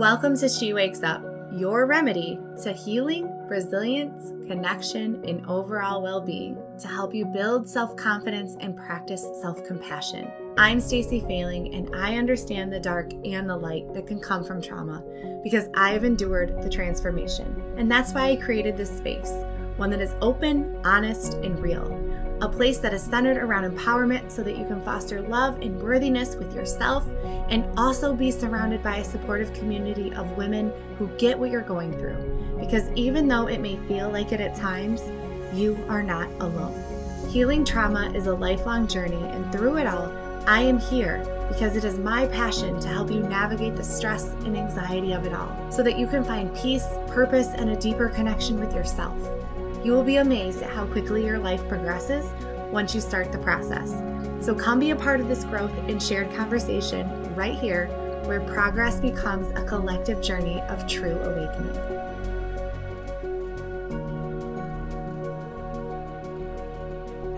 Welcome to She Wakes Up, your remedy to healing, resilience, connection, and overall well being to help you build self confidence and practice self compassion. I'm Stacy Fayling, and I understand the dark and the light that can come from trauma because I have endured the transformation. And that's why I created this space one that is open, honest, and real a place that is centered around empowerment so that you can foster love and worthiness with yourself and also be surrounded by a supportive community of women who get what you're going through. Because even though it may feel like it at times, you are not alone. Healing trauma is a lifelong journey, and through it all, I am here because it is my passion to help you navigate the stress and anxiety of it all so that you can find peace, purpose, and a deeper connection with yourself. You will be amazed at how quickly your life progresses once you start the process. So come be a part of this growth and shared conversation right here, where progress becomes a collective journey of true awakening.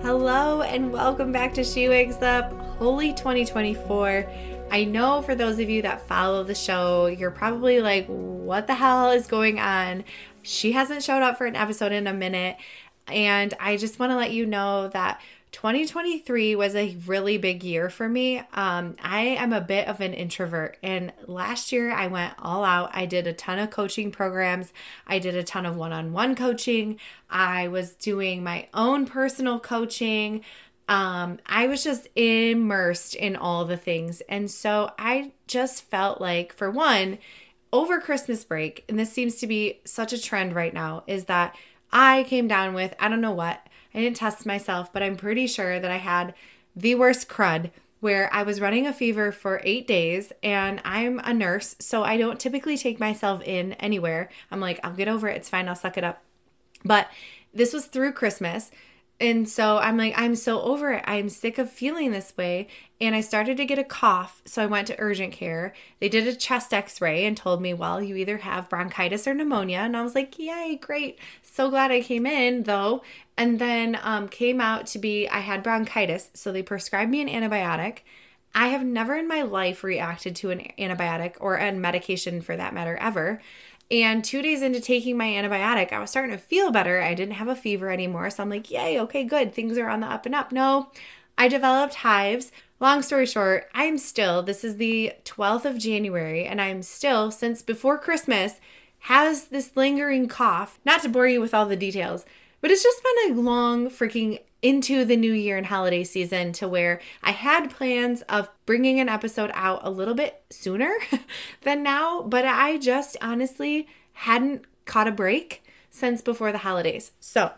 Hello, and welcome back to She Wakes Up. Holy 2024. I know for those of you that follow the show, you're probably like, what the hell is going on? She hasn't showed up for an episode in a minute. And I just want to let you know that 2023 was a really big year for me. Um, I am a bit of an introvert, and last year I went all out. I did a ton of coaching programs, I did a ton of one on one coaching, I was doing my own personal coaching. Um, I was just immersed in all the things. And so I just felt like, for one, over Christmas break, and this seems to be such a trend right now, is that I came down with, I don't know what, I didn't test myself, but I'm pretty sure that I had the worst crud where I was running a fever for eight days and I'm a nurse, so I don't typically take myself in anywhere. I'm like, I'll get over it, it's fine, I'll suck it up. But this was through Christmas. And so I'm like, I'm so over it. I'm sick of feeling this way. And I started to get a cough. So I went to urgent care. They did a chest x ray and told me, well, you either have bronchitis or pneumonia. And I was like, yay, great. So glad I came in though. And then um, came out to be, I had bronchitis. So they prescribed me an antibiotic. I have never in my life reacted to an antibiotic or a medication for that matter ever. And two days into taking my antibiotic, I was starting to feel better. I didn't have a fever anymore. So I'm like, yay, okay, good. Things are on the up and up. No, I developed hives. Long story short, I'm still, this is the 12th of January, and I'm still, since before Christmas, has this lingering cough. Not to bore you with all the details, but it's just been a long freaking into the new year and holiday season to where I had plans of bringing an episode out a little bit sooner than now, but I just honestly hadn't caught a break since before the holidays. So,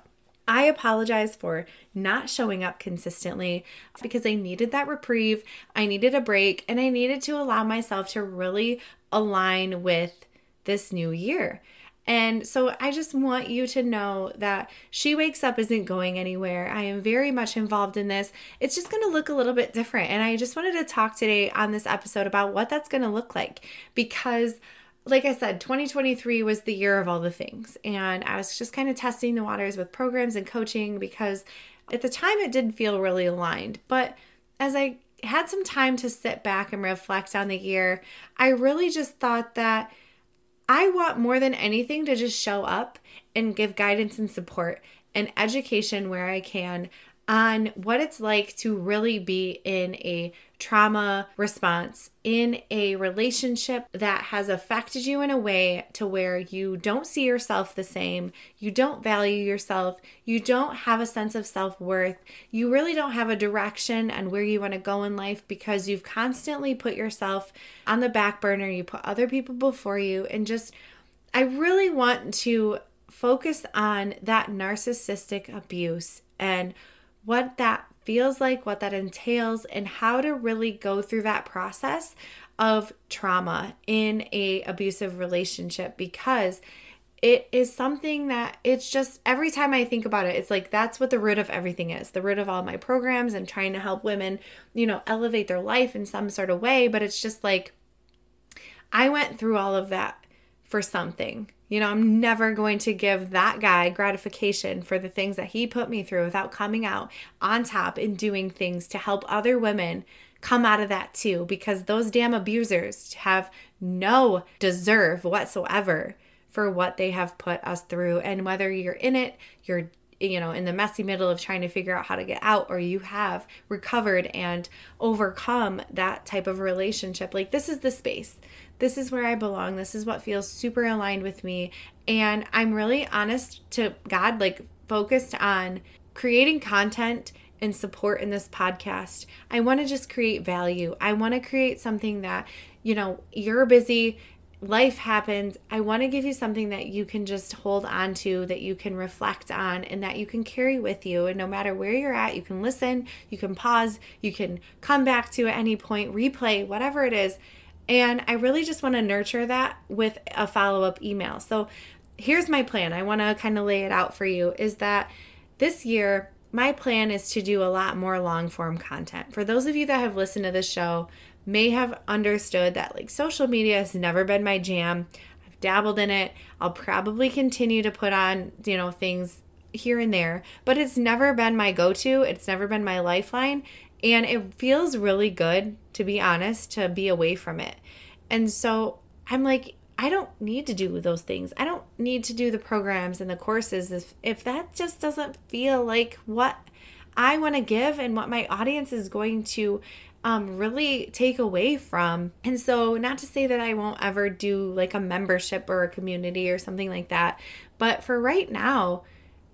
I apologize for not showing up consistently because I needed that reprieve. I needed a break and I needed to allow myself to really align with this new year. And so I just want you to know that She Wakes Up isn't going anywhere. I am very much involved in this. It's just going to look a little bit different. And I just wanted to talk today on this episode about what that's going to look like because like I said, 2023 was the year of all the things. And I was just kind of testing the waters with programs and coaching because at the time it didn't feel really aligned. But as I had some time to sit back and reflect on the year, I really just thought that I want more than anything to just show up and give guidance and support and education where I can on what it's like to really be in a trauma response in a relationship that has affected you in a way to where you don't see yourself the same, you don't value yourself, you don't have a sense of self-worth, you really don't have a direction and where you want to go in life because you've constantly put yourself on the back burner, you put other people before you and just I really want to focus on that narcissistic abuse and what that feels like, what that entails, and how to really go through that process of trauma in a abusive relationship because it is something that it's just every time I think about it, it's like that's what the root of everything is. The root of all my programs and trying to help women, you know, elevate their life in some sort of way. But it's just like I went through all of that for something. You know, I'm never going to give that guy gratification for the things that he put me through without coming out on top and doing things to help other women come out of that too, because those damn abusers have no deserve whatsoever for what they have put us through. And whether you're in it, you're you know, in the messy middle of trying to figure out how to get out, or you have recovered and overcome that type of relationship. Like, this is the space. This is where I belong. This is what feels super aligned with me. And I'm really honest to God, like, focused on creating content and support in this podcast. I want to just create value. I want to create something that, you know, you're busy, life happens, I want to give you something that you can just hold on to, that you can reflect on, and that you can carry with you. And no matter where you're at, you can listen, you can pause, you can come back to at any point, replay, whatever it is. And I really just want to nurture that with a follow up email. So here's my plan. I want to kind of lay it out for you is that this year, my plan is to do a lot more long form content. For those of you that have listened to this show, may have understood that like social media has never been my jam. I've dabbled in it. I'll probably continue to put on, you know, things here and there, but it's never been my go to. It's never been my lifeline. And it feels really good, to be honest, to be away from it. And so I'm like, I don't need to do those things. I don't need to do the programs and the courses if, if that just doesn't feel like what I want to give and what my audience is going to um, really take away from. And so, not to say that I won't ever do like a membership or a community or something like that, but for right now,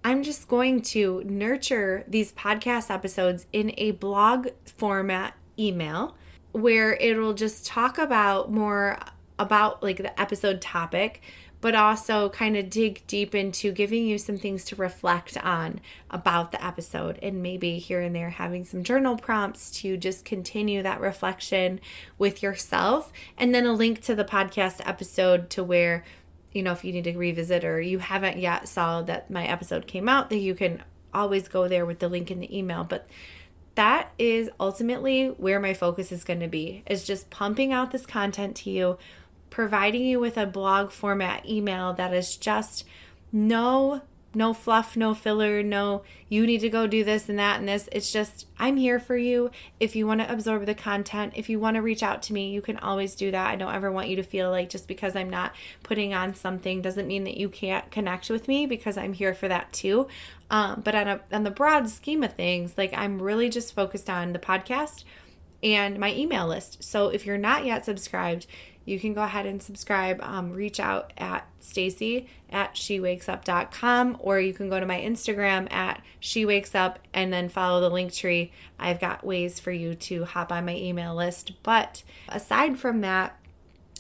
I'm just going to nurture these podcast episodes in a blog format email where it'll just talk about more about like the episode topic but also kind of dig deep into giving you some things to reflect on about the episode and maybe here and there having some journal prompts to just continue that reflection with yourself. And then a link to the podcast episode to where you know if you need to revisit or you haven't yet saw that my episode came out that you can always go there with the link in the email. But that is ultimately where my focus is going to be is just pumping out this content to you providing you with a blog format email that is just no no fluff, no filler, no you need to go do this and that and this. It's just I'm here for you. If you want to absorb the content, if you want to reach out to me, you can always do that. I don't ever want you to feel like just because I'm not putting on something doesn't mean that you can't connect with me because I'm here for that too. Um, but on a on the broad scheme of things, like I'm really just focused on the podcast and my email list. So if you're not yet subscribed, you can go ahead and subscribe. Um, reach out at Stacy at shewakes.up.com or you can go to my Instagram at shewakes.up and then follow the link tree. I've got ways for you to hop on my email list. But aside from that,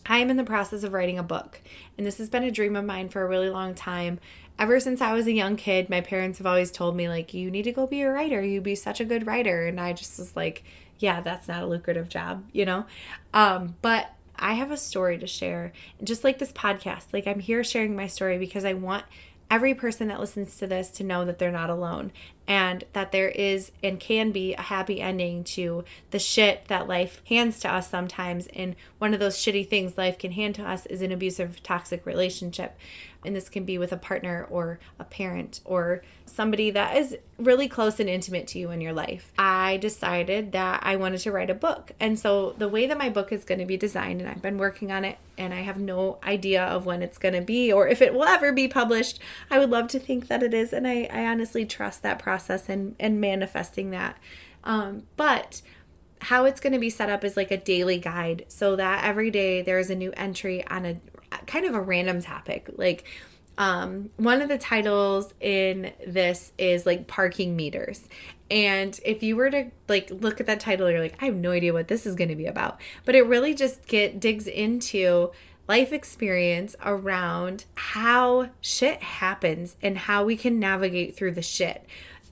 I am in the process of writing a book, and this has been a dream of mine for a really long time. Ever since I was a young kid, my parents have always told me, like, you need to go be a writer. You'd be such a good writer. And I just was like, yeah, that's not a lucrative job, you know? Um, but I have a story to share. Just like this podcast, like I'm here sharing my story because I want every person that listens to this to know that they're not alone and that there is and can be a happy ending to the shit that life hands to us sometimes. And one of those shitty things life can hand to us is an abusive, toxic relationship. And this can be with a partner or a parent or somebody that is really close and intimate to you in your life. I decided that I wanted to write a book. And so the way that my book is going to be designed, and I've been working on it, and I have no idea of when it's going to be or if it will ever be published. I would love to think that it is. And I, I honestly trust that process and, and manifesting that. Um, but how it's going to be set up is like a daily guide so that every day there's a new entry on a kind of a random topic. Like, um, one of the titles in this is like parking meters. And if you were to like look at that title, you're like, I have no idea what this is going to be about. But it really just get digs into life experience around how shit happens and how we can navigate through the shit.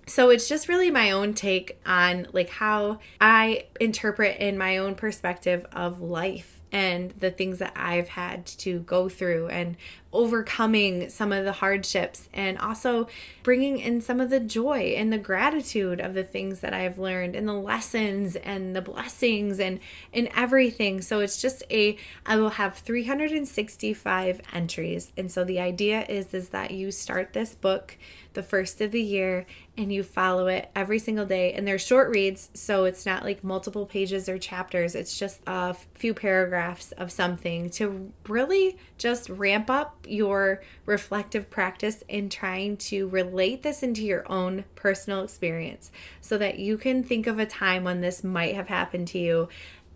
So it's just really my own take on like how I interpret in my own perspective of life and the things that I've had to go through and overcoming some of the hardships and also bringing in some of the joy and the gratitude of the things that I've learned and the lessons and the blessings and and everything. So it's just a I will have 365 entries. And so the idea is is that you start this book the first of the year and you follow it every single day. And they're short reads, so it's not like multiple pages or chapters. It's just a few paragraphs of something to really just ramp up your reflective practice in trying to relate this into your own personal experience so that you can think of a time when this might have happened to you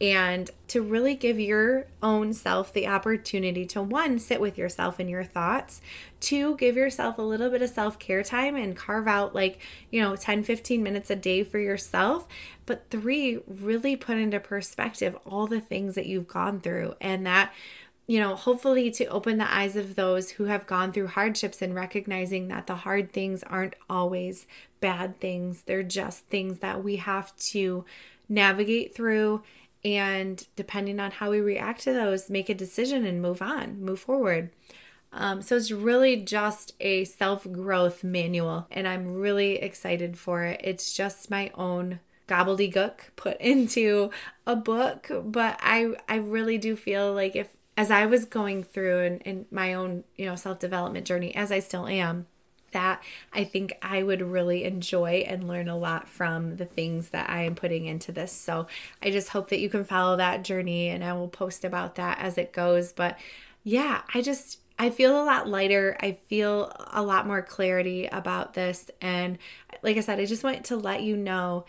and to really give your own self the opportunity to one, sit with yourself and your thoughts, two, give yourself a little bit of self care time and carve out like, you know, 10, 15 minutes a day for yourself, but three, really put into perspective all the things that you've gone through and that you know, hopefully to open the eyes of those who have gone through hardships and recognizing that the hard things aren't always bad things. They're just things that we have to navigate through and depending on how we react to those, make a decision and move on, move forward. Um, so it's really just a self growth manual, and I'm really excited for it. It's just my own gobbledygook put into a book, but I I really do feel like if as I was going through in, in my own you know self development journey, as I still am, that I think I would really enjoy and learn a lot from the things that I am putting into this. So I just hope that you can follow that journey and I will post about that as it goes. But yeah, I just I feel a lot lighter. I feel a lot more clarity about this. And like I said, I just want to let you know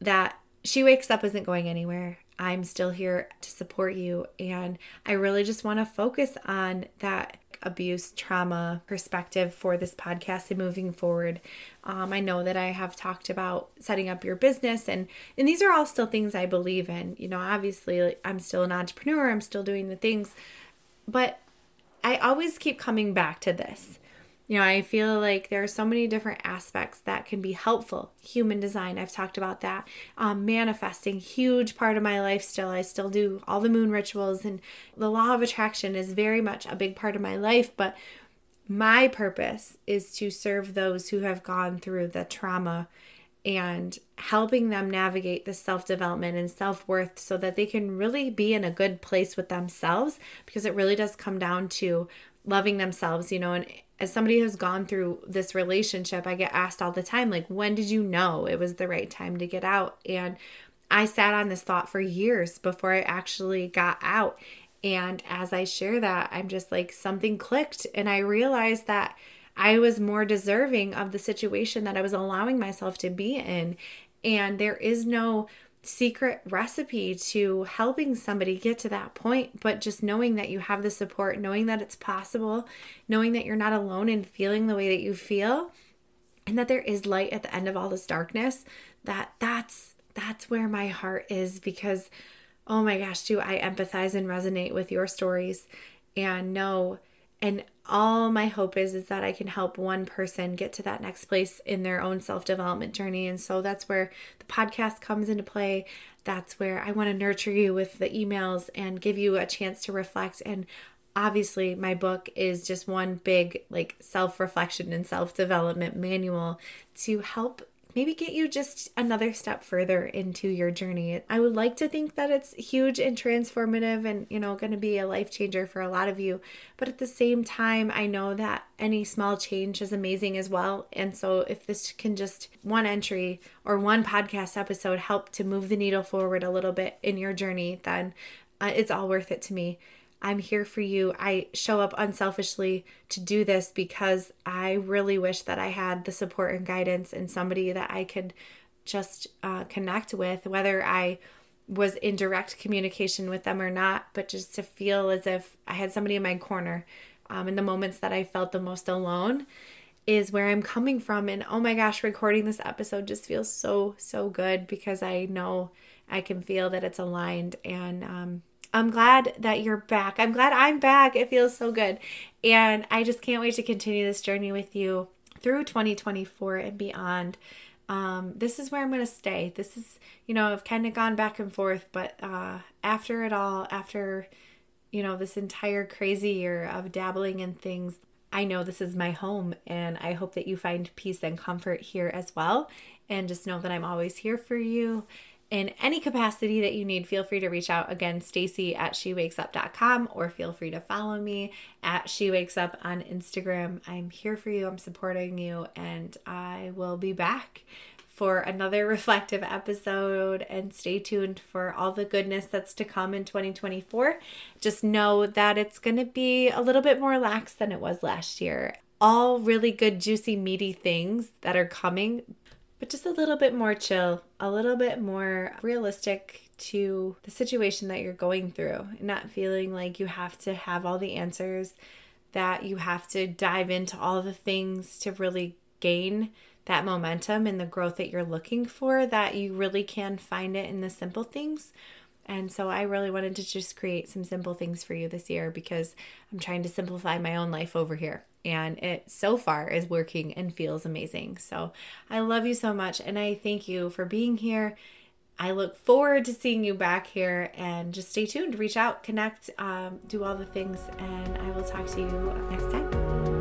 that She Wakes Up isn't going anywhere. I'm still here to support you. And I really just want to focus on that abuse trauma perspective for this podcast and moving forward. Um, I know that I have talked about setting up your business, and and these are all still things I believe in. You know, obviously, I'm still an entrepreneur. I'm still doing the things, but I always keep coming back to this. You know, I feel like there are so many different aspects that can be helpful. Human design, I've talked about that. Um, manifesting, huge part of my life still. I still do all the moon rituals, and the law of attraction is very much a big part of my life. But my purpose is to serve those who have gone through the trauma and helping them navigate the self development and self worth so that they can really be in a good place with themselves because it really does come down to loving themselves, you know, and as somebody who's gone through this relationship, I get asked all the time, like, when did you know it was the right time to get out? And I sat on this thought for years before I actually got out. And as I share that, I'm just like, something clicked. And I realized that I was more deserving of the situation that I was allowing myself to be in. And there is no secret recipe to helping somebody get to that point, but just knowing that you have the support, knowing that it's possible, knowing that you're not alone in feeling the way that you feel, and that there is light at the end of all this darkness, that that's that's where my heart is because oh my gosh, do I empathize and resonate with your stories and know and all my hope is is that I can help one person get to that next place in their own self-development journey. And so that's where the podcast comes into play. That's where I want to nurture you with the emails and give you a chance to reflect and obviously my book is just one big like self-reflection and self-development manual to help maybe get you just another step further into your journey. I would like to think that it's huge and transformative and, you know, going to be a life changer for a lot of you. But at the same time, I know that any small change is amazing as well. And so if this can just one entry or one podcast episode help to move the needle forward a little bit in your journey, then uh, it's all worth it to me. I'm here for you. I show up unselfishly to do this because I really wish that I had the support and guidance and somebody that I could just uh, connect with, whether I was in direct communication with them or not, but just to feel as if I had somebody in my corner um, in the moments that I felt the most alone is where I'm coming from. And oh my gosh, recording this episode just feels so, so good because I know I can feel that it's aligned and um, I'm glad that you're back. I'm glad I'm back. It feels so good. And I just can't wait to continue this journey with you through 2024 and beyond. um, this is where I'm going to stay. This is, you know, I've kind of gone back and forth, but uh, after it all, after, you know, this entire crazy year of dabbling in things, I know this is my home and I hope that you find peace and comfort here as well. And just know that I'm always here for you in any capacity that you need, feel free to reach out again, Stacy at shewakesUp.com, or feel free to follow me at shewakesUp on Instagram. I'm here for you, I'm supporting you, and I will be back for another reflective episode. And stay tuned for all the goodness that's to come in 2024. Just know that it's going to be a little bit more lax than it was last year. All really good, juicy, meaty things that are coming but just a little bit more chill, a little bit more realistic to the situation that you're going through, not feeling like you have to have all the answers, that you have to dive into all the things to really gain that momentum and the growth that you're looking for, that you really can find it in the simple things. And so I really wanted to just create some simple things for you this year because I'm trying to simplify my own life over here and it so far is working and feels amazing. So I love you so much and I thank you for being here. I look forward to seeing you back here and just stay tuned, reach out, connect, um, do all the things, and I will talk to you next time.